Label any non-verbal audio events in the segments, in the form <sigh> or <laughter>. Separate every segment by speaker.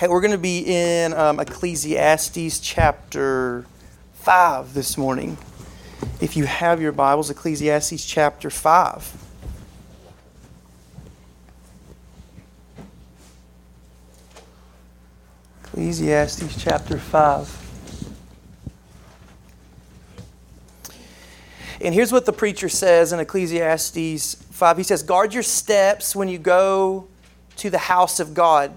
Speaker 1: Hey, we're going to be in um, Ecclesiastes chapter 5 this morning. If you have your Bibles, Ecclesiastes chapter 5. Ecclesiastes chapter 5. And here's what the preacher says in Ecclesiastes 5. He says, Guard your steps when you go to the house of God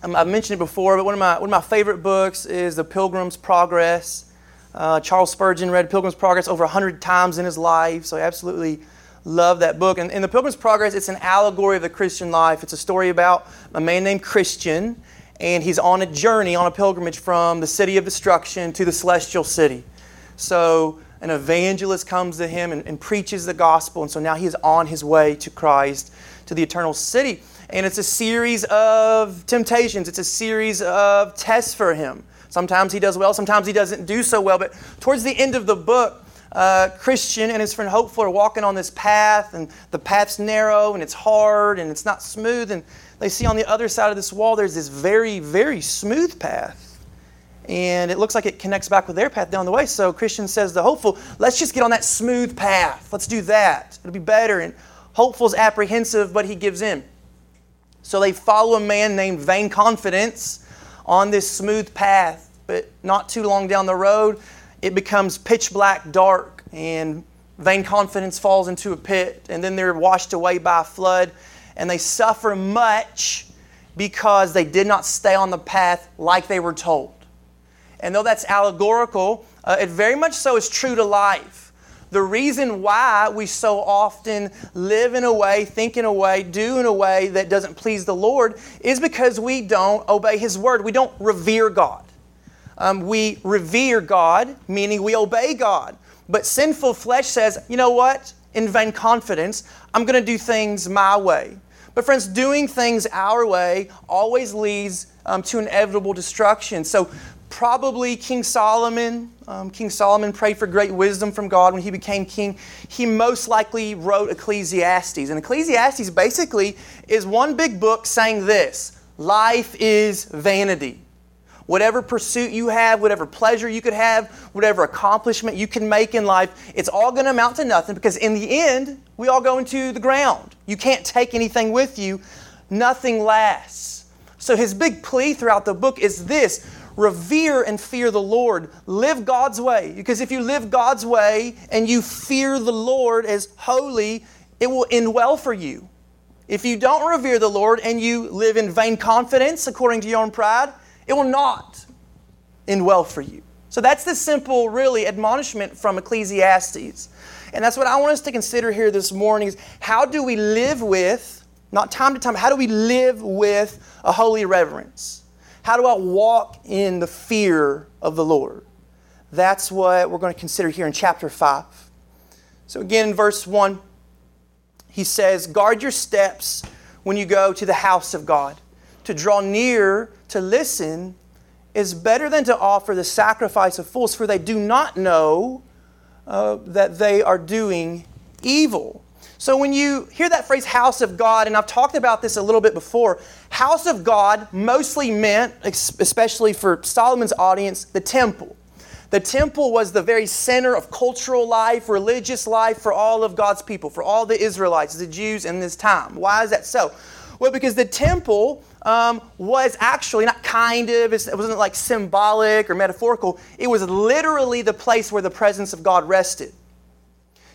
Speaker 1: Um, I've mentioned it before, but one of my, one of my favorite books is The Pilgrim's Progress. Uh, Charles Spurgeon read Pilgrim's Progress over 100 times in his life, so I absolutely love that book. And in The Pilgrim's Progress, it's an allegory of the Christian life. It's a story about a man named Christian, and he's on a journey, on a pilgrimage from the city of destruction to the celestial city. So an evangelist comes to him and, and preaches the gospel, and so now he is on his way to Christ, to the eternal city. And it's a series of temptations, it's a series of tests for him. Sometimes he does well, sometimes he doesn't do so well. But towards the end of the book, uh, Christian and his friend Hopeful are walking on this path, and the path's narrow and it's hard and it's not smooth. And they see on the other side of this wall there's this very, very smooth path. And it looks like it connects back with their path down the way. So Christian says to Hopeful, let's just get on that smooth path. Let's do that. It'll be better. And Hopeful's apprehensive, but he gives in. So they follow a man named Vain Confidence on this smooth path, but not too long down the road, it becomes pitch black dark, and Vain Confidence falls into a pit, and then they're washed away by a flood, and they suffer much because they did not stay on the path like they were told. And though that's allegorical, uh, it very much so is true to life. The reason why we so often live in a way, think in a way, do in a way that doesn't please the Lord is because we don't obey His word. We don't revere God. Um, we revere God, meaning we obey God. But sinful flesh says, you know what? In vain confidence, I'm going to do things my way. But, friends, doing things our way always leads um, to inevitable destruction. So, probably King Solomon. Um, king Solomon prayed for great wisdom from God when he became king. He most likely wrote Ecclesiastes. And Ecclesiastes basically is one big book saying this life is vanity. Whatever pursuit you have, whatever pleasure you could have, whatever accomplishment you can make in life, it's all going to amount to nothing because in the end, we all go into the ground. You can't take anything with you, nothing lasts. So his big plea throughout the book is this revere and fear the Lord. Live God's way. Because if you live God's way and you fear the Lord as holy, it will end well for you. If you don't revere the Lord and you live in vain confidence according to your own pride, it will not end well for you. So that's the simple, really, admonishment from Ecclesiastes. And that's what I want us to consider here this morning is how do we live with, not time to time, how do we live with a holy reverence? How do I walk in the fear of the Lord? That's what we're going to consider here in chapter 5. So, again, in verse 1, he says, Guard your steps when you go to the house of God. To draw near to listen is better than to offer the sacrifice of fools, for they do not know uh, that they are doing evil. So when you hear that phrase house of God, and I've talked about this a little bit before, house of God mostly meant, especially for Solomon's audience, the temple. The temple was the very center of cultural life, religious life for all of God's people, for all the Israelites, the Jews in this time. Why is that so? Well, because the temple um, was actually not kind of, it wasn't like symbolic or metaphorical, it was literally the place where the presence of God rested.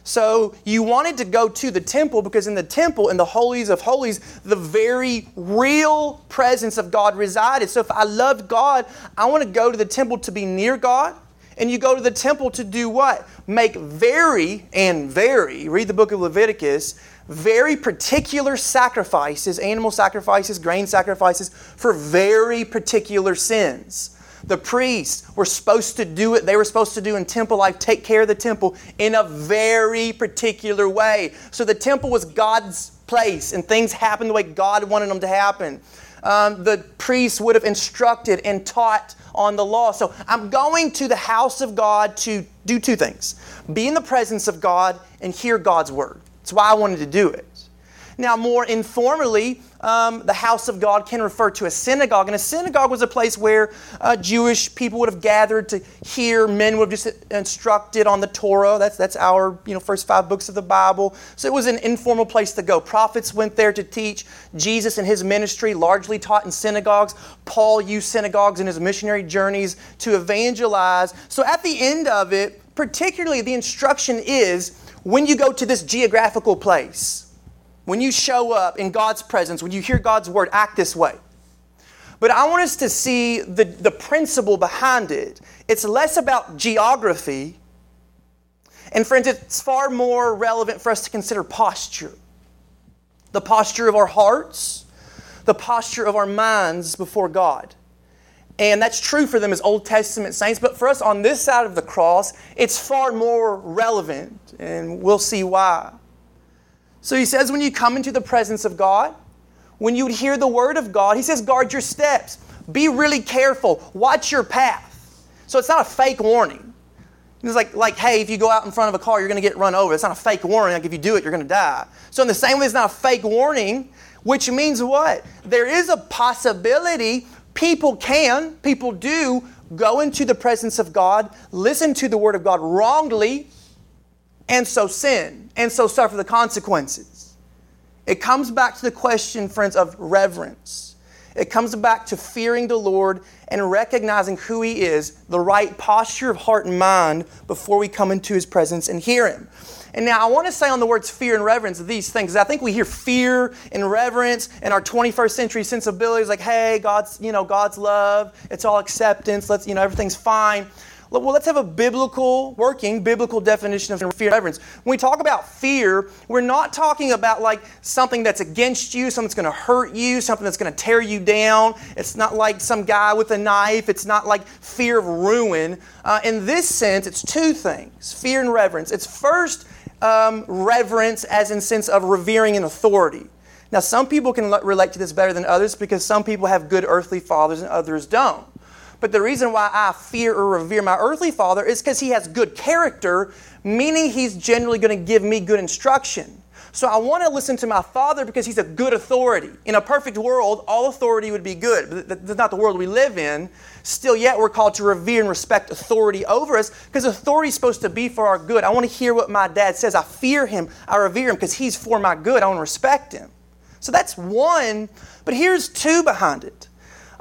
Speaker 1: So you wanted to go to the temple because in the temple, in the holies of holies, the very real presence of God resided. So if I loved God, I want to go to the temple to be near God. And you go to the temple to do what? Make very and very, read the book of Leviticus, very particular sacrifices, animal sacrifices, grain sacrifices, for very particular sins. The priests were supposed to do it, they were supposed to do in temple life, take care of the temple in a very particular way. So the temple was God's place, and things happened the way God wanted them to happen. Um, the priests would have instructed and taught on the law. So I'm going to the house of God to do two things be in the presence of God and hear God's word. That's why I wanted to do it. Now, more informally, um, the house of God can refer to a synagogue. And a synagogue was a place where uh, Jewish people would have gathered to hear. Men would have just instructed on the Torah. That's, that's our you know, first five books of the Bible. So it was an informal place to go. Prophets went there to teach. Jesus and his ministry largely taught in synagogues. Paul used synagogues in his missionary journeys to evangelize. So at the end of it, particularly the instruction is when you go to this geographical place, when you show up in God's presence, when you hear God's word, act this way. But I want us to see the, the principle behind it. It's less about geography. And, friends, it's far more relevant for us to consider posture the posture of our hearts, the posture of our minds before God. And that's true for them as Old Testament saints, but for us on this side of the cross, it's far more relevant, and we'll see why. So he says, when you come into the presence of God, when you hear the word of God, he says, guard your steps. Be really careful. Watch your path. So it's not a fake warning. It's like, like, hey, if you go out in front of a car, you're going to get run over. It's not a fake warning. Like, if you do it, you're going to die. So, in the same way, it's not a fake warning, which means what? There is a possibility people can, people do, go into the presence of God, listen to the Word of God wrongly, and so sin, and so suffer the consequences. It comes back to the question, friends, of reverence. It comes back to fearing the Lord and recognizing who He is, the right posture of heart and mind before we come into His presence and hear Him. And now I want to say on the words fear and reverence these things. I think we hear fear and reverence in our 21st century sensibilities like, hey, God's, you know, God's love, it's all acceptance, let's, you know, everything's fine well, let's have a biblical, working biblical definition of fear and reverence. When we talk about fear, we're not talking about like something that's against you, something that's going to hurt you, something that's going to tear you down. It's not like some guy with a knife. It's not like fear of ruin. Uh, in this sense, it's two things fear and reverence. It's first um, reverence, as in sense of revering an authority. Now, some people can relate to this better than others because some people have good earthly fathers and others don't. But the reason why I fear or revere my earthly father is because he has good character, meaning he's generally going to give me good instruction. So I want to listen to my father because he's a good authority. In a perfect world, all authority would be good, but that's not the world we live in. Still, yet we're called to revere and respect authority over us because authority is supposed to be for our good. I want to hear what my dad says. I fear him, I revere him because he's for my good. I want to respect him. So that's one, but here's two behind it.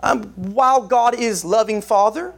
Speaker 1: Um, while God is loving Father,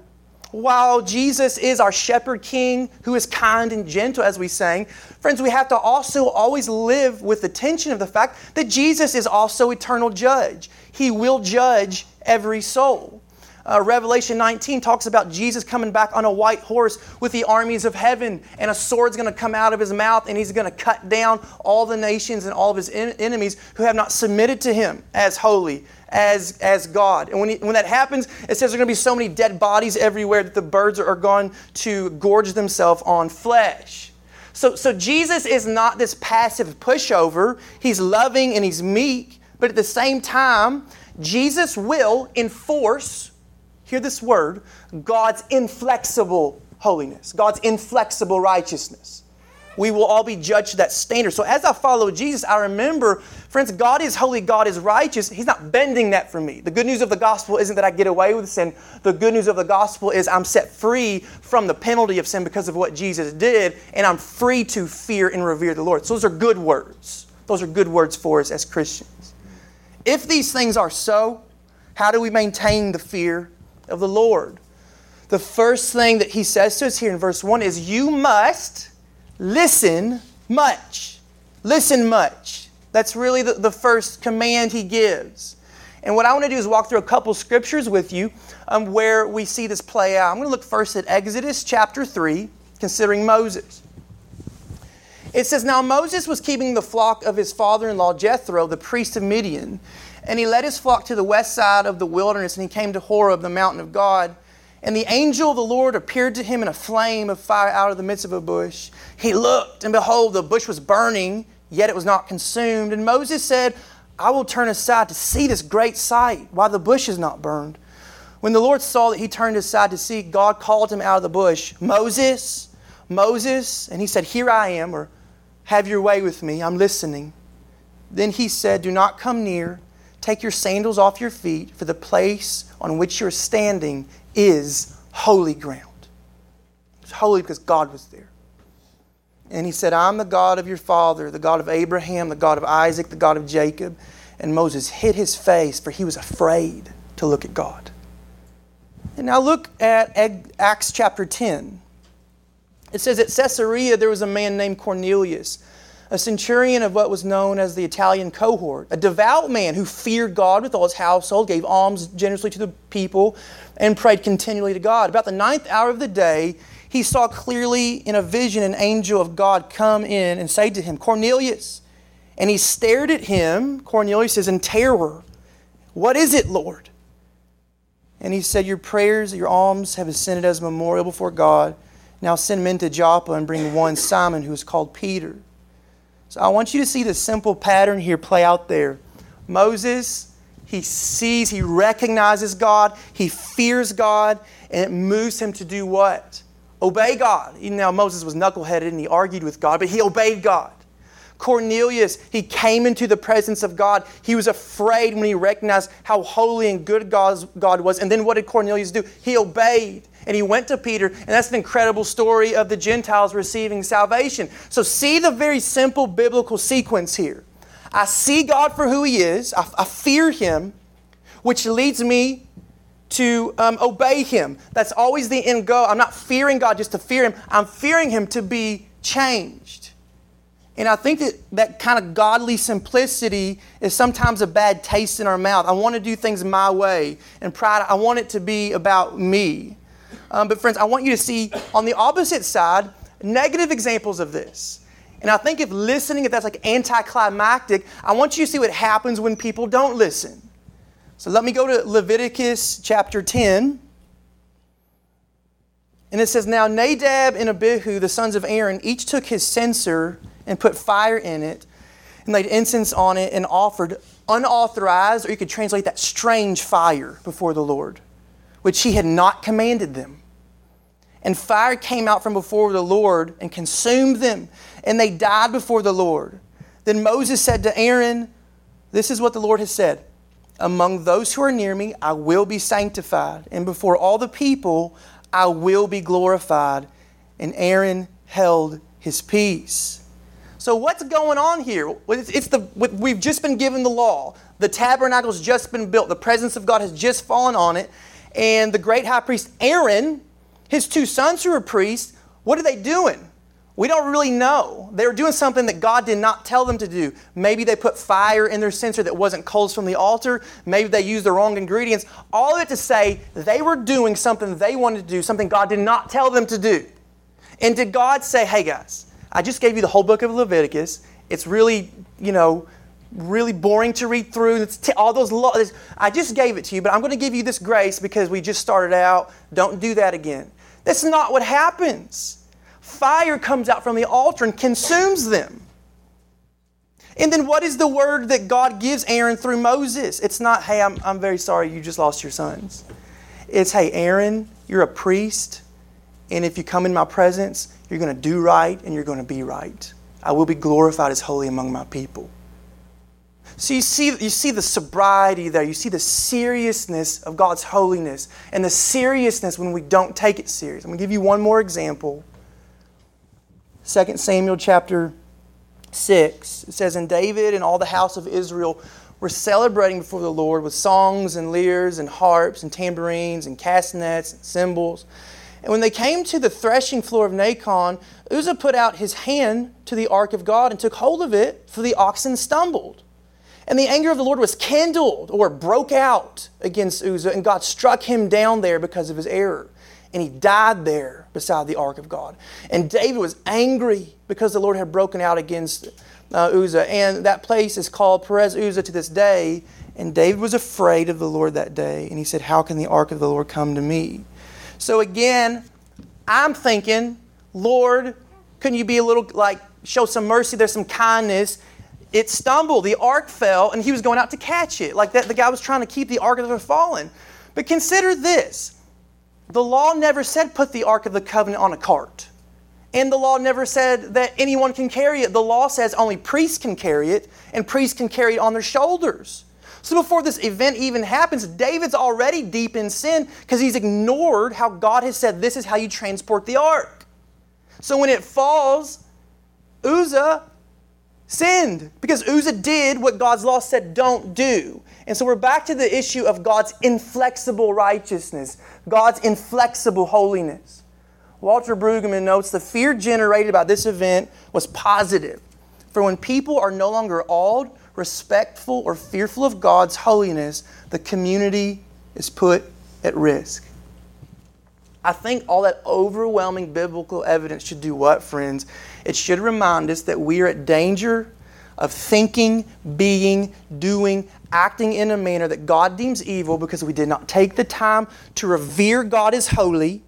Speaker 1: while Jesus is our shepherd king who is kind and gentle, as we sang, friends, we have to also always live with the tension of the fact that Jesus is also eternal judge. He will judge every soul. Uh, Revelation 19 talks about Jesus coming back on a white horse with the armies of heaven, and a sword's going to come out of his mouth, and he's going to cut down all the nations and all of his en- enemies who have not submitted to him as holy, as, as God. And when, he, when that happens, it says there are going to be so many dead bodies everywhere that the birds are, are going to gorge themselves on flesh. So, so Jesus is not this passive pushover. He's loving and he's meek, but at the same time, Jesus will enforce hear this word, God's inflexible holiness, God's inflexible righteousness. We will all be judged to that standard. So as I follow Jesus, I remember, friends, God is holy, God is righteous. He's not bending that for me. The good news of the gospel isn't that I get away with sin. The good news of the gospel is I'm set free from the penalty of sin because of what Jesus did, and I'm free to fear and revere the Lord. So those are good words. Those are good words for us as Christians. If these things are so, how do we maintain the fear of the Lord. The first thing that he says to us here in verse 1 is, You must listen much. Listen much. That's really the, the first command he gives. And what I want to do is walk through a couple scriptures with you um, where we see this play out. I'm going to look first at Exodus chapter 3, considering Moses. It says, Now Moses was keeping the flock of his father in law Jethro, the priest of Midian. And he led his flock to the west side of the wilderness, and he came to Horeb, the mountain of God. And the angel of the Lord appeared to him in a flame of fire out of the midst of a bush. He looked, and behold, the bush was burning, yet it was not consumed. And Moses said, I will turn aside to see this great sight, why the bush is not burned. When the Lord saw that he turned aside to see, God called him out of the bush, Moses, Moses. And he said, Here I am, or have your way with me, I'm listening. Then he said, Do not come near. Take your sandals off your feet, for the place on which you're standing is holy ground. It's holy because God was there. And he said, I'm the God of your father, the God of Abraham, the God of Isaac, the God of Jacob. And Moses hid his face, for he was afraid to look at God. And now look at Acts chapter 10. It says at Caesarea there was a man named Cornelius, a centurion of what was known as the Italian cohort, a devout man who feared God with all his household, gave alms generously to the people, and prayed continually to God. About the ninth hour of the day, he saw clearly in a vision an angel of God come in and say to him, Cornelius. And he stared at him, Cornelius says, in terror. What is it, Lord? And he said, Your prayers, your alms have ascended as a memorial before God. Now send men to Joppa and bring one Simon who is called Peter. So I want you to see the simple pattern here play out there. Moses he sees, he recognizes God, he fears God, and it moves him to do what? Obey God. Even now, Moses was knuckleheaded and he argued with God, but he obeyed God. Cornelius, he came into the presence of God. He was afraid when he recognized how holy and good God was. And then what did Cornelius do? He obeyed and he went to Peter, and that's an incredible story of the Gentiles receiving salvation. So, see the very simple biblical sequence here. I see God for who He is, I, I fear Him, which leads me to um, obey Him. That's always the end goal. I'm not fearing God just to fear Him, I'm fearing Him to be changed. And I think that that kind of godly simplicity is sometimes a bad taste in our mouth. I want to do things my way, and pride, I want it to be about me. Um, but, friends, I want you to see on the opposite side negative examples of this. And I think if listening, if that's like anticlimactic, I want you to see what happens when people don't listen. So let me go to Leviticus chapter 10. And it says, Now Nadab and Abihu, the sons of Aaron, each took his censer and put fire in it and laid incense on it and offered unauthorized, or you could translate that strange fire before the Lord, which he had not commanded them. And fire came out from before the Lord and consumed them, and they died before the Lord. Then Moses said to Aaron, This is what the Lord has said Among those who are near me, I will be sanctified, and before all the people, I will be glorified. And Aaron held his peace. So, what's going on here? It's the, we've just been given the law. The tabernacle's just been built. The presence of God has just fallen on it. And the great high priest Aaron his two sons who were priests, what are they doing? We don't really know. They were doing something that God did not tell them to do. Maybe they put fire in their censer that wasn't coals from the altar. Maybe they used the wrong ingredients. All of it to say they were doing something they wanted to do, something God did not tell them to do. And did God say, hey guys, I just gave you the whole book of Leviticus. It's really, you know, really boring to read through. It's t- all those laws. I just gave it to you, but I'm going to give you this grace because we just started out. Don't do that again. That's not what happens. Fire comes out from the altar and consumes them. And then what is the word that God gives Aaron through Moses? It's not, hey, I'm, I'm very sorry you just lost your sons. It's, hey, Aaron, you're a priest, and if you come in my presence, you're going to do right and you're going to be right. I will be glorified as holy among my people. So you see, you see the sobriety there. You see the seriousness of God's holiness and the seriousness when we don't take it serious. I'm going to give you one more example. 2 Samuel chapter 6. It says, And David and all the house of Israel were celebrating before the Lord with songs and lyres and harps and tambourines and castanets and cymbals. And when they came to the threshing floor of Nacon, Uzzah put out his hand to the ark of God and took hold of it, for the oxen stumbled. And the anger of the Lord was kindled or broke out against Uzzah, and God struck him down there because of his error. And he died there beside the ark of God. And David was angry because the Lord had broken out against uh, Uzzah. And that place is called Perez Uzzah to this day. And David was afraid of the Lord that day. And he said, How can the ark of the Lord come to me? So again, I'm thinking, Lord, couldn't you be a little like show some mercy? There's some kindness. It stumbled, the ark fell, and he was going out to catch it. Like that, the guy was trying to keep the ark from falling. But consider this the law never said put the ark of the covenant on a cart. And the law never said that anyone can carry it. The law says only priests can carry it, and priests can carry it on their shoulders. So before this event even happens, David's already deep in sin because he's ignored how God has said this is how you transport the ark. So when it falls, Uzzah sinned because Uzzah did what God's law said don't do. And so we're back to the issue of God's inflexible righteousness, God's inflexible holiness. Walter Brueggemann notes the fear generated by this event was positive. For when people are no longer awed, respectful, or fearful of God's holiness, the community is put at risk. I think all that overwhelming biblical evidence should do what, friends? It should remind us that we are at danger of thinking, being, doing, acting in a manner that God deems evil because we did not take the time to revere God as holy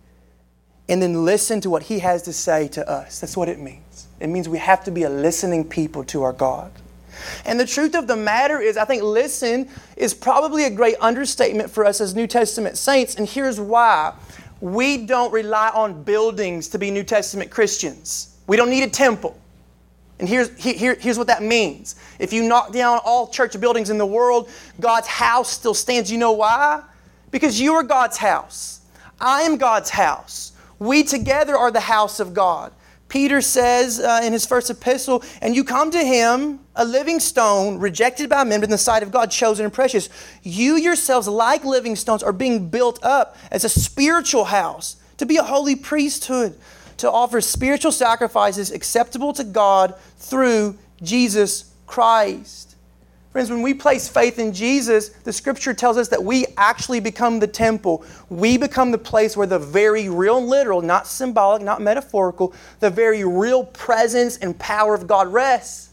Speaker 1: and then listen to what He has to say to us. That's what it means. It means we have to be a listening people to our God. And the truth of the matter is, I think listen is probably a great understatement for us as New Testament saints, and here's why. We don't rely on buildings to be New Testament Christians. We don't need a temple. And here's, here, here's what that means. If you knock down all church buildings in the world, God's house still stands. You know why? Because you are God's house. I am God's house. We together are the house of God. Peter says uh, in his first epistle, and you come to him, a living stone, rejected by men, but in the sight of God, chosen and precious. You yourselves, like living stones, are being built up as a spiritual house to be a holy priesthood, to offer spiritual sacrifices acceptable to God through Jesus Christ. Friends, when we place faith in Jesus, the scripture tells us that we actually become the temple. We become the place where the very real, literal, not symbolic, not metaphorical, the very real presence and power of God rests.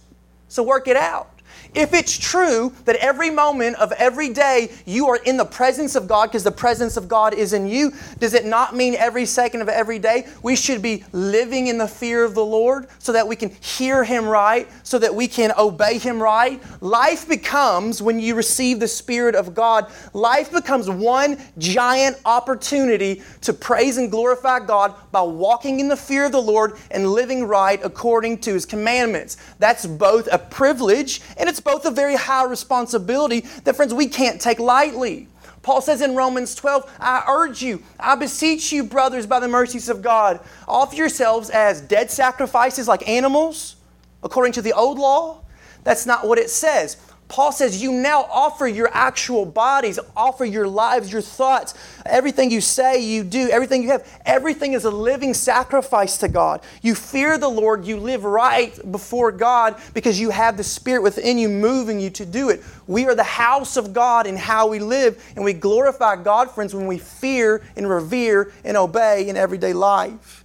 Speaker 1: So work it out. If it's true that every moment of every day you are in the presence of God because the presence of God is in you, does it not mean every second of every day we should be living in the fear of the Lord so that we can hear Him right, so that we can obey Him right? Life becomes, when you receive the Spirit of God, life becomes one giant opportunity to praise and glorify God by walking in the fear of the Lord and living right according to His commandments. That's both a privilege and it's both a very high responsibility that, friends, we can't take lightly. Paul says in Romans 12, I urge you, I beseech you, brothers, by the mercies of God, offer yourselves as dead sacrifices like animals, according to the old law. That's not what it says. Paul says you now offer your actual bodies, offer your lives, your thoughts, everything you say, you do, everything you have. Everything is a living sacrifice to God. You fear the Lord, you live right before God because you have the Spirit within you moving you to do it. We are the house of God in how we live, and we glorify God, friends, when we fear and revere and obey in everyday life.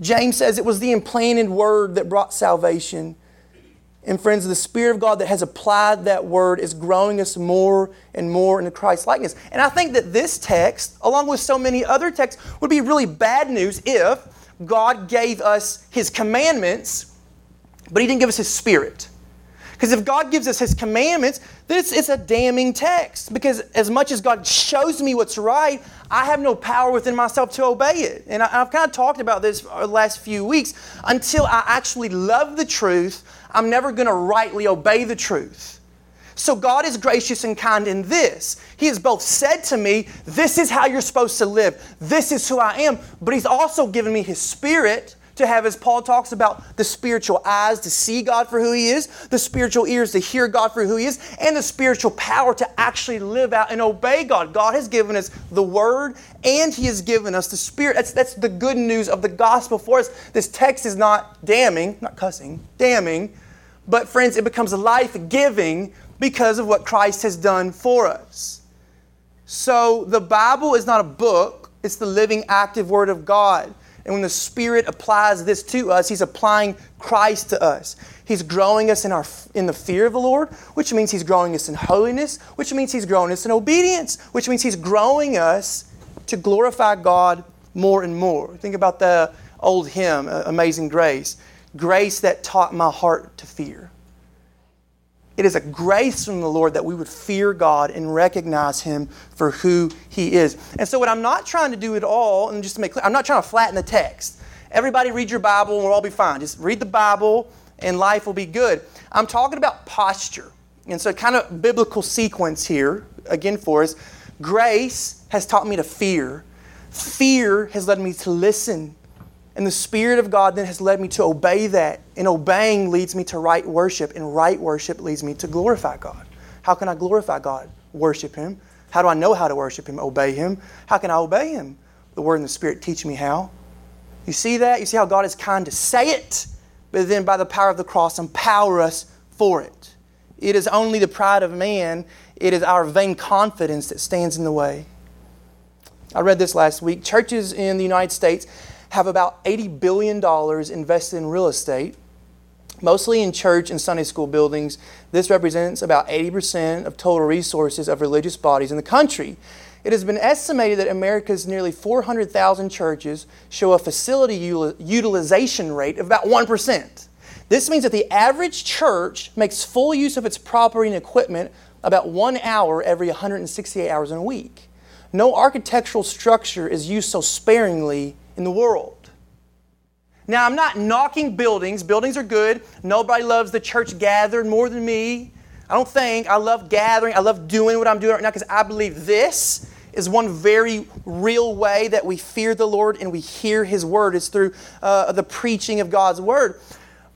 Speaker 1: James says it was the implanted word that brought salvation. And friends, the Spirit of God that has applied that word is growing us more and more into Christ likeness. And I think that this text, along with so many other texts, would be really bad news if God gave us His commandments, but He didn't give us His Spirit. Because if God gives us His commandments, then it's, it's a damning text. Because as much as God shows me what's right, I have no power within myself to obey it. And I, have kind of talked about this the last few weeks. Until I actually love the truth, I'm never going to rightly obey the truth. So God is gracious and kind in this. He has both said to me, This is how you're supposed to live, this is who I am, but He's also given me His Spirit to have, as Paul talks about, the spiritual eyes to see God for who He is, the spiritual ears to hear God for who He is, and the spiritual power to actually live out and obey God. God has given us the Word and He has given us the Spirit. That's, that's the good news of the gospel for us. This text is not damning, not cussing, damning but, friends, it becomes life giving because of what Christ has done for us. So, the Bible is not a book, it's the living, active Word of God. And when the Spirit applies this to us, He's applying Christ to us. He's growing us in, our, in the fear of the Lord, which means He's growing us in holiness, which means He's growing us in obedience, which means He's growing us to glorify God more and more. Think about the old hymn, Amazing Grace. Grace that taught my heart to fear. It is a grace from the Lord that we would fear God and recognize Him for who He is. And so, what I'm not trying to do at all, and just to make clear, I'm not trying to flatten the text. Everybody read your Bible and we'll all be fine. Just read the Bible and life will be good. I'm talking about posture. And so, kind of biblical sequence here, again for us. Grace has taught me to fear. Fear has led me to listen and the Spirit of God then has led me to obey that. And obeying leads me to right worship. And right worship leads me to glorify God. How can I glorify God? Worship Him. How do I know how to worship Him? Obey Him. How can I obey Him? The Word and the Spirit teach me how. You see that? You see how God is kind to say it, but then by the power of the cross, empower us for it. It is only the pride of man, it is our vain confidence that stands in the way. I read this last week. Churches in the United States have about $80 billion invested in real estate, mostly in church and Sunday school buildings. This represents about 80% of total resources of religious bodies in the country. It has been estimated that America's nearly 400,000 churches show a facility utilization rate of about 1%. This means that the average church makes full use of its property and equipment about one hour every 168 hours in a week. No architectural structure is used so sparingly in the world. Now, I'm not knocking buildings. Buildings are good. Nobody loves the church gathered more than me. I don't think. I love gathering. I love doing what I'm doing right now because I believe this is one very real way that we fear the Lord and we hear His word. It's through uh, the preaching of God's word.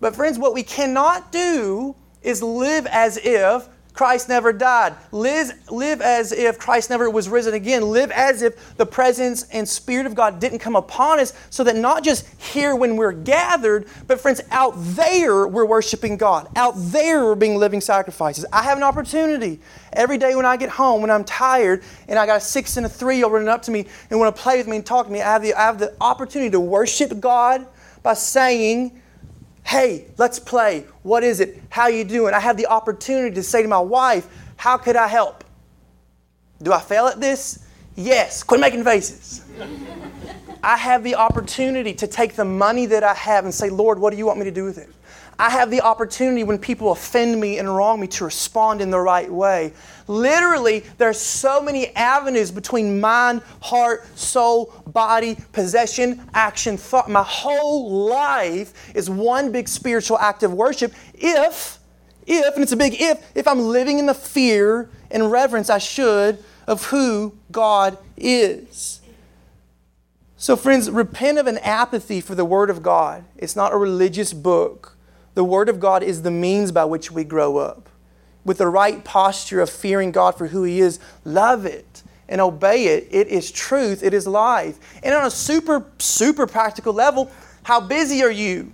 Speaker 1: But, friends, what we cannot do is live as if Christ never died. Live, live as if Christ never was risen again. Live as if the presence and Spirit of God didn't come upon us, so that not just here when we're gathered, but friends, out there we're worshiping God. Out there we're being living sacrifices. I have an opportunity every day when I get home, when I'm tired, and I got a six and a three year old running up to me and want to play with me and talk to me. I have the, I have the opportunity to worship God by saying, Hey, let's play. What is it? How you doing? I have the opportunity to say to my wife, How could I help? Do I fail at this? Yes. Quit making faces. <laughs> I have the opportunity to take the money that I have and say, Lord, what do you want me to do with it? I have the opportunity when people offend me and wrong me to respond in the right way. Literally, there are so many avenues between mind, heart, soul, body, possession, action, thought. My whole life is one big spiritual act of worship if, if, and it's a big if, if I'm living in the fear and reverence I should of who God is. So, friends, repent of an apathy for the Word of God. It's not a religious book. The Word of God is the means by which we grow up. With the right posture of fearing God for who He is, love it and obey it. It is truth, it is life. And on a super, super practical level, how busy are you?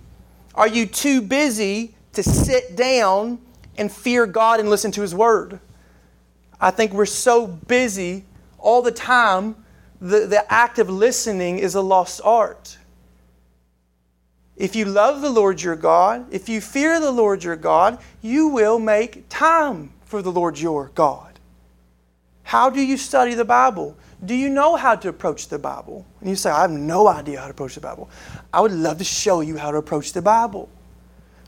Speaker 1: Are you too busy to sit down and fear God and listen to His Word? I think we're so busy all the time, the, the act of listening is a lost art. If you love the Lord your God, if you fear the Lord your God, you will make time for the Lord your God. How do you study the Bible? Do you know how to approach the Bible? And you say, I have no idea how to approach the Bible. I would love to show you how to approach the Bible.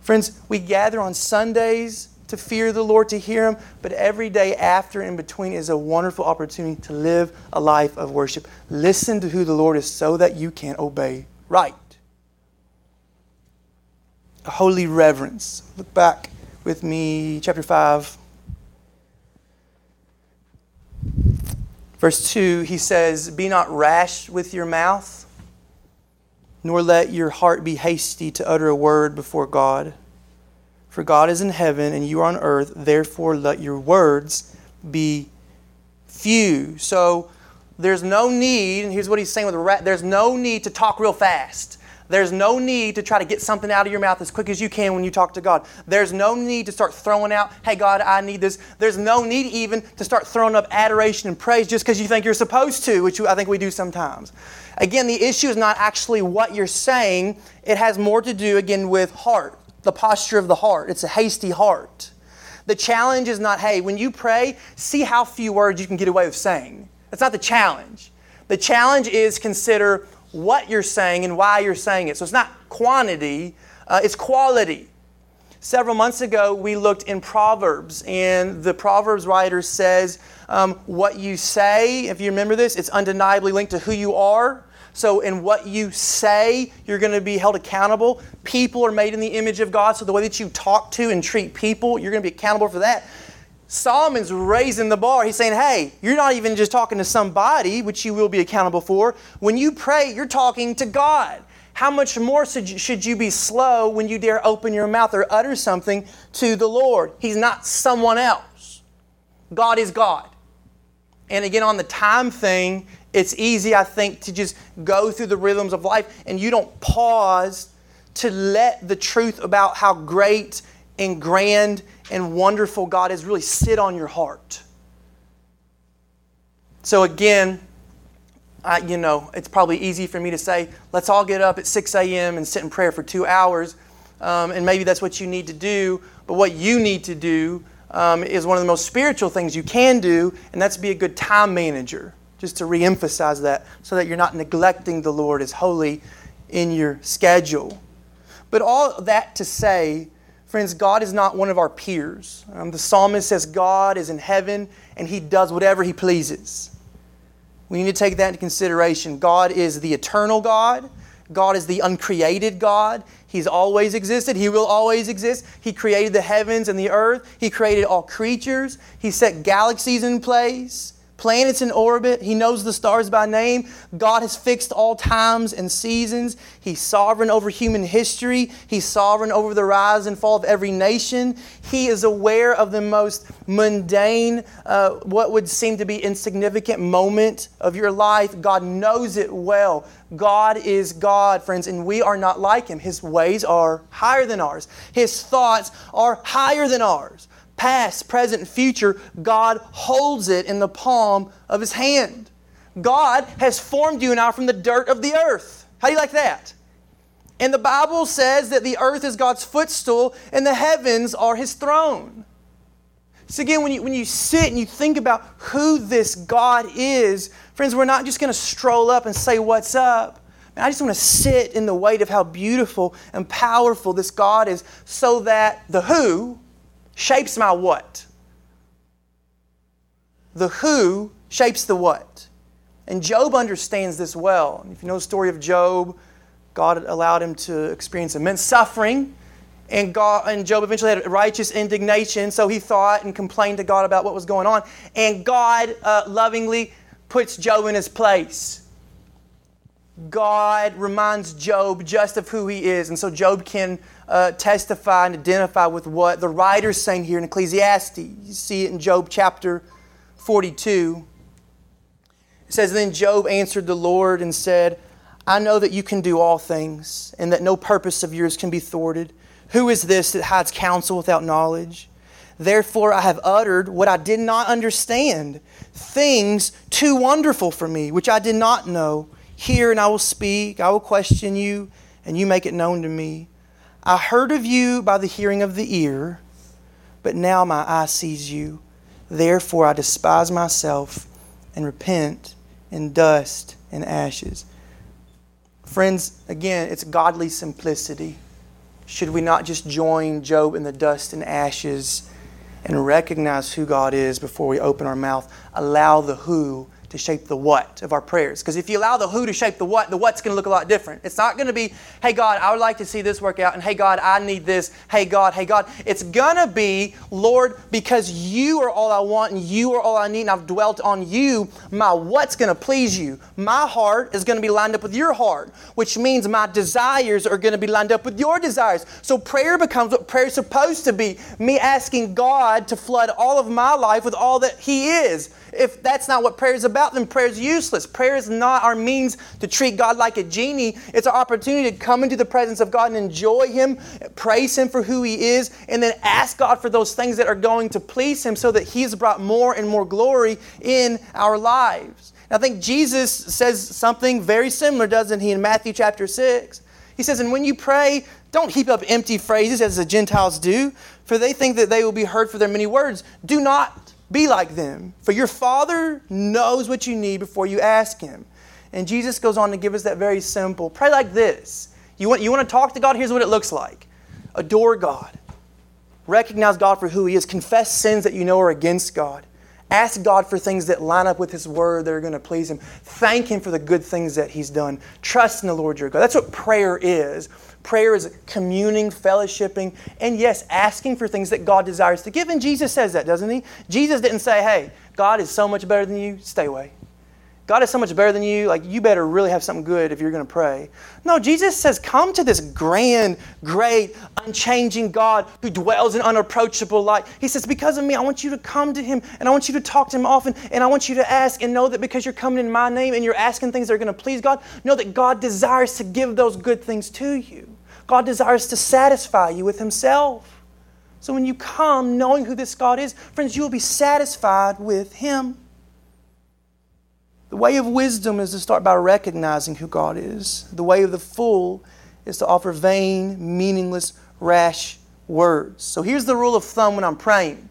Speaker 1: Friends, we gather on Sundays to fear the Lord, to hear Him, but every day after and between is a wonderful opportunity to live a life of worship. Listen to who the Lord is so that you can obey right holy reverence. Look back with me, chapter 5. Verse 2, he says, Be not rash with your mouth, nor let your heart be hasty to utter a word before God. For God is in heaven and you are on earth, therefore let your words be few. So there's no need, and here's what he's saying with the rat there's no need to talk real fast. There's no need to try to get something out of your mouth as quick as you can when you talk to God. There's no need to start throwing out, hey, God, I need this. There's no need even to start throwing up adoration and praise just because you think you're supposed to, which I think we do sometimes. Again, the issue is not actually what you're saying, it has more to do, again, with heart, the posture of the heart. It's a hasty heart. The challenge is not, hey, when you pray, see how few words you can get away with saying. That's not the challenge. The challenge is consider what you're saying and why you're saying it. So it's not quantity, uh, it's quality. Several months ago, we looked in Proverbs, and the Proverbs writer says, um, What you say, if you remember this, it's undeniably linked to who you are. So, in what you say, you're going to be held accountable. People are made in the image of God, so the way that you talk to and treat people, you're going to be accountable for that. Solomon's raising the bar. He's saying, hey, you're not even just talking to somebody, which you will be accountable for. When you pray, you're talking to God. How much more should you be slow when you dare open your mouth or utter something to the Lord? He's not someone else. God is God. And again, on the time thing, it's easy, I think, to just go through the rhythms of life and you don't pause to let the truth about how great and grand and wonderful God is really sit on your heart. So, again, I, you know, it's probably easy for me to say, let's all get up at 6 a.m. and sit in prayer for two hours. Um, and maybe that's what you need to do. But what you need to do um, is one of the most spiritual things you can do, and that's be a good time manager. Just to reemphasize that, so that you're not neglecting the Lord as holy in your schedule. But all that to say, Friends, God is not one of our peers. Um, the psalmist says God is in heaven and he does whatever he pleases. We need to take that into consideration. God is the eternal God. God is the uncreated God. He's always existed. He will always exist. He created the heavens and the earth. He created all creatures. He set galaxies in place planets in orbit. He knows the stars by name. God has fixed all times and seasons. He's sovereign over human history. He's sovereign over the rise and fall of every nation. He is aware of the most mundane, uh, what would seem to be insignificant moment of your life. God knows it well. God is God, friends, and we are not like Him. His ways are higher than ours, His thoughts are higher than ours past, present, and future, God holds it in the palm of His hand. God has formed you and I from the dirt of the earth. How do you like that? And the Bible says that the earth is God's footstool and the heavens are His throne. So, again, when you, when you sit and you think about who this God is, friends, we're not just going to stroll up and say, What's up? I just want to sit in the weight of how beautiful and powerful this God is so that the who, shapes my what. The who shapes the what. And Job understands this well. If you know the story of Job, God allowed him to experience immense suffering. And, God, and Job eventually had righteous indignation, so he thought and complained to God about what was going on. And God uh, lovingly puts Job in his place. God reminds Job just of who he is. And so Job can uh, testify and identify with what the writer's saying here in Ecclesiastes. You see it in Job chapter 42. It says, Then Job answered the Lord and said, I know that you can do all things, and that no purpose of yours can be thwarted. Who is this that hides counsel without knowledge? Therefore, I have uttered what I did not understand, things too wonderful for me, which I did not know. Hear, and I will speak. I will question you, and you make it known to me. I heard of you by the hearing of the ear, but now my eye sees you. Therefore I despise myself and repent in dust and ashes. Friends, again, it's godly simplicity. Should we not just join Job in the dust and ashes and recognize who God is before we open our mouth? Allow the who to shape the what of our prayers. Because if you allow the who to shape the what, the what's going to look a lot different. It's not going to be, hey God, I would like to see this work out, and hey God, I need this. Hey God, hey God. It's going to be, Lord, because you are all I want and you are all I need, and I've dwelt on you, my what's going to please you. My heart is going to be lined up with your heart, which means my desires are going to be lined up with your desires. So prayer becomes what prayer is supposed to be me asking God to flood all of my life with all that He is. If that's not what prayer is about, then prayer is useless. Prayer is not our means to treat God like a genie. It's our opportunity to come into the presence of God and enjoy Him, praise Him for who He is, and then ask God for those things that are going to please Him so that He's brought more and more glory in our lives. I think Jesus says something very similar, doesn't he, in Matthew chapter 6? He says, And when you pray, don't heap up empty phrases as the Gentiles do, for they think that they will be heard for their many words. Do not be like them, for your Father knows what you need before you ask Him. And Jesus goes on to give us that very simple pray like this. You want, you want to talk to God? Here's what it looks like adore God, recognize God for who He is, confess sins that you know are against God. Ask God for things that line up with His Word that are going to please Him. Thank Him for the good things that He's done. Trust in the Lord your God. That's what prayer is. Prayer is communing, fellowshipping, and yes, asking for things that God desires to give. And Jesus says that, doesn't He? Jesus didn't say, hey, God is so much better than you, stay away. God is so much better than you, like you better really have something good if you're going to pray. No, Jesus says, come to this grand, great, unchanging God who dwells in unapproachable light. He says, because of me, I want you to come to Him and I want you to talk to Him often and I want you to ask and know that because you're coming in my name and you're asking things that are going to please God, know that God desires to give those good things to you. God desires to satisfy you with Himself. So when you come knowing who this God is, friends, you will be satisfied with Him. The way of wisdom is to start by recognizing who God is. The way of the fool is to offer vain, meaningless, rash words. So here's the rule of thumb when I'm praying.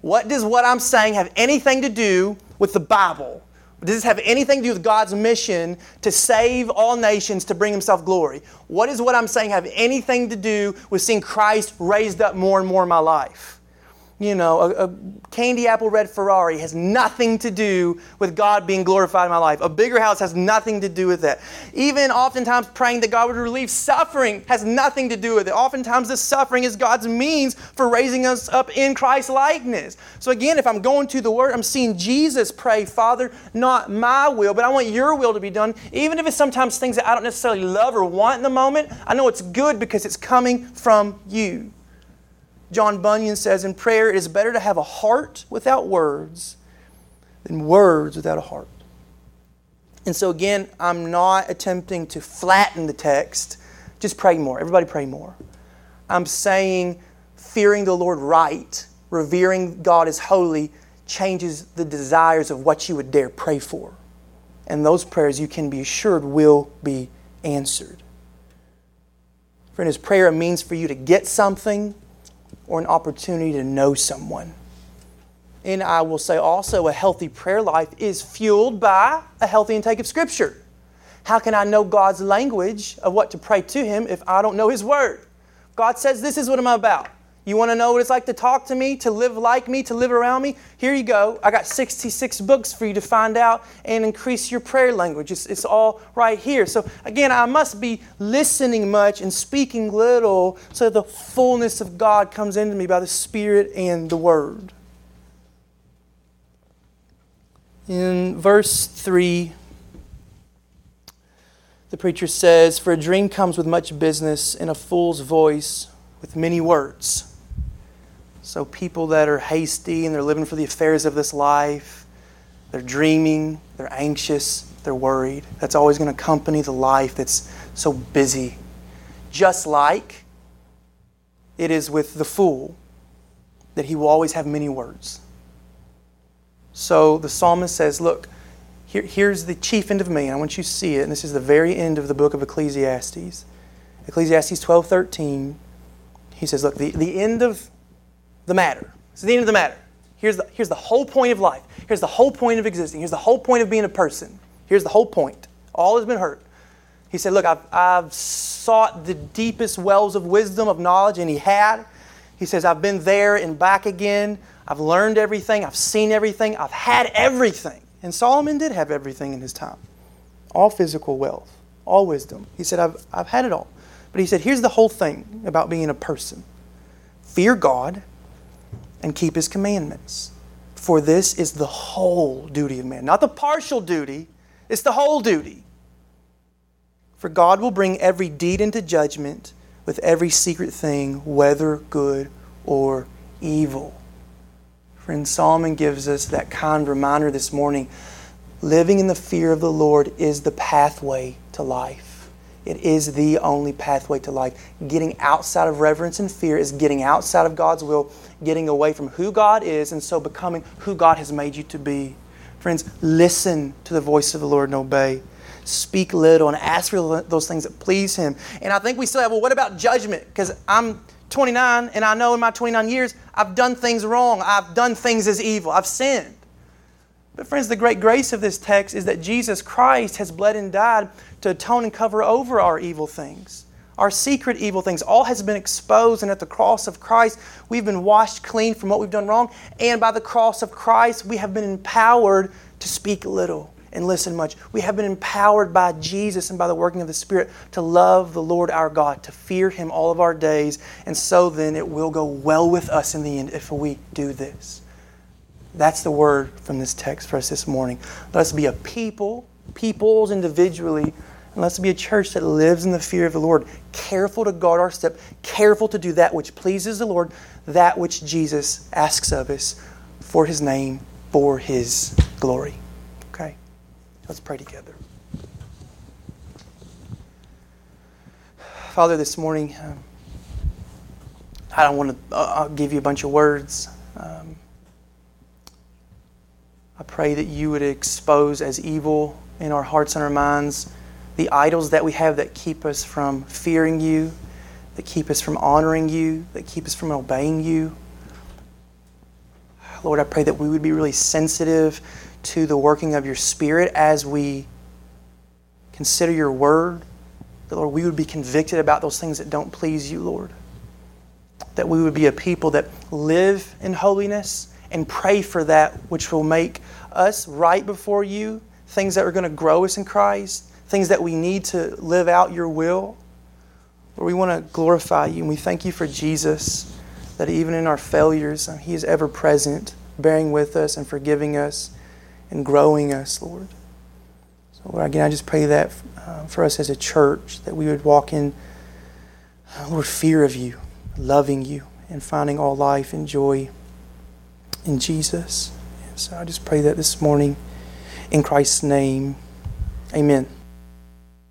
Speaker 1: What does what I'm saying have anything to do with the Bible? Does this have anything to do with God's mission to save all nations to bring Himself glory? What does what I'm saying have anything to do with seeing Christ raised up more and more in my life? You know, a, a, candy apple red Ferrari has nothing to do with God being glorified in my life. A bigger house has nothing to do with that. Even oftentimes praying that God would relieve suffering has nothing to do with it. Oftentimes the suffering is God's means for raising us up in Christ likeness. So again, if I'm going to the Word, I'm seeing Jesus pray, Father, not my will, but I want your will to be done. Even if it's sometimes things that I don't necessarily love or want in the moment, I know it's good because it's coming from you. John Bunyan says, in prayer, it is better to have a heart without words than words without a heart. And so, again, I'm not attempting to flatten the text. Just pray more. Everybody pray more. I'm saying fearing the Lord right, revering God as holy, changes the desires of what you would dare pray for. And those prayers, you can be assured, will be answered. Friend, is prayer a means for you to get something or an opportunity to know someone. And I will say also, a healthy prayer life is fueled by a healthy intake of Scripture. How can I know God's language of what to pray to Him if I don't know His Word? God says, This is what I'm about. You want to know what it's like to talk to me, to live like me, to live around me? Here you go. I got 66 books for you to find out and increase your prayer language. It's, it's all right here. So, again, I must be listening much and speaking little so the fullness of God comes into me by the Spirit and the Word. In verse 3, the preacher says, For a dream comes with much business, and a fool's voice with many words. So, people that are hasty and they're living for the affairs of this life, they're dreaming, they're anxious, they're worried. That's always going to accompany the life that's so busy. Just like it is with the fool, that he will always have many words. So the psalmist says, Look, here, here's the chief end of me. I want you to see it. And this is the very end of the book of Ecclesiastes. Ecclesiastes 12 13. He says, Look, the, the end of the matter. It's the end of the matter. Here's the, here's the whole point of life. Here's the whole point of existing. Here's the whole point of being a person. Here's the whole point. All has been hurt. He said, Look, I've, I've sought the deepest wells of wisdom, of knowledge, and he had. He says, I've been there and back again. I've learned everything. I've seen everything. I've had everything. And Solomon did have everything in his time all physical wealth, all wisdom. He said, I've, I've had it all. But he said, Here's the whole thing about being a person fear God and keep his commandments. For this is the whole duty of man, not the partial duty, it's the whole duty. For God will bring every deed into judgment with every secret thing, whether good or evil. Friend, Solomon gives us that kind reminder this morning. Living in the fear of the Lord is the pathway to life. It is the only pathway to life. Getting outside of reverence and fear is getting outside of God's will, getting away from who God is, and so becoming who God has made you to be. Friends, listen to the voice of the Lord and obey. Speak little and ask for those things that please Him. And I think we still have, well, what about judgment? Because I'm 29 and I know in my 29 years I've done things wrong. I've done things as evil. I've sinned. But, friends, the great grace of this text is that Jesus Christ has bled and died to atone and cover over our evil things. Our secret evil things, all has been exposed, and at the cross of Christ, we've been washed clean from what we've done wrong. And by the cross of Christ, we have been empowered to speak little and listen much. We have been empowered by Jesus and by the working of the Spirit to love the Lord our God, to fear Him all of our days. And so then it will go well with us in the end if we do this. That's the word from this text for us this morning. Let us be a people, peoples individually, and let's be a church that lives in the fear of the Lord, careful to guard our step, careful to do that which pleases the Lord, that which Jesus asks of us for His name, for His glory. Okay? Let's pray together. Father, this morning, um, I don't want to uh, give you a bunch of words. Um, I pray that you would expose as evil in our hearts and our minds the idols that we have that keep us from fearing you, that keep us from honoring you, that keep us from obeying you. Lord, I pray that we would be really sensitive to the working of your Spirit as we consider your word. That, Lord, we would be convicted about those things that don't please you, Lord. That we would be a people that live in holiness and pray for that which will make us right before you, things that are going to grow us in Christ, things that we need to live out your will. Lord, we want to glorify you and we thank you for Jesus, that even in our failures, um, he is ever present, bearing with us and forgiving us and growing us, Lord. So, Lord, again, I just pray that uh, for us as a church, that we would walk in, uh, Lord, fear of you, loving you, and finding all life and joy in Jesus. So I just pray that this morning in Christ's name. Amen.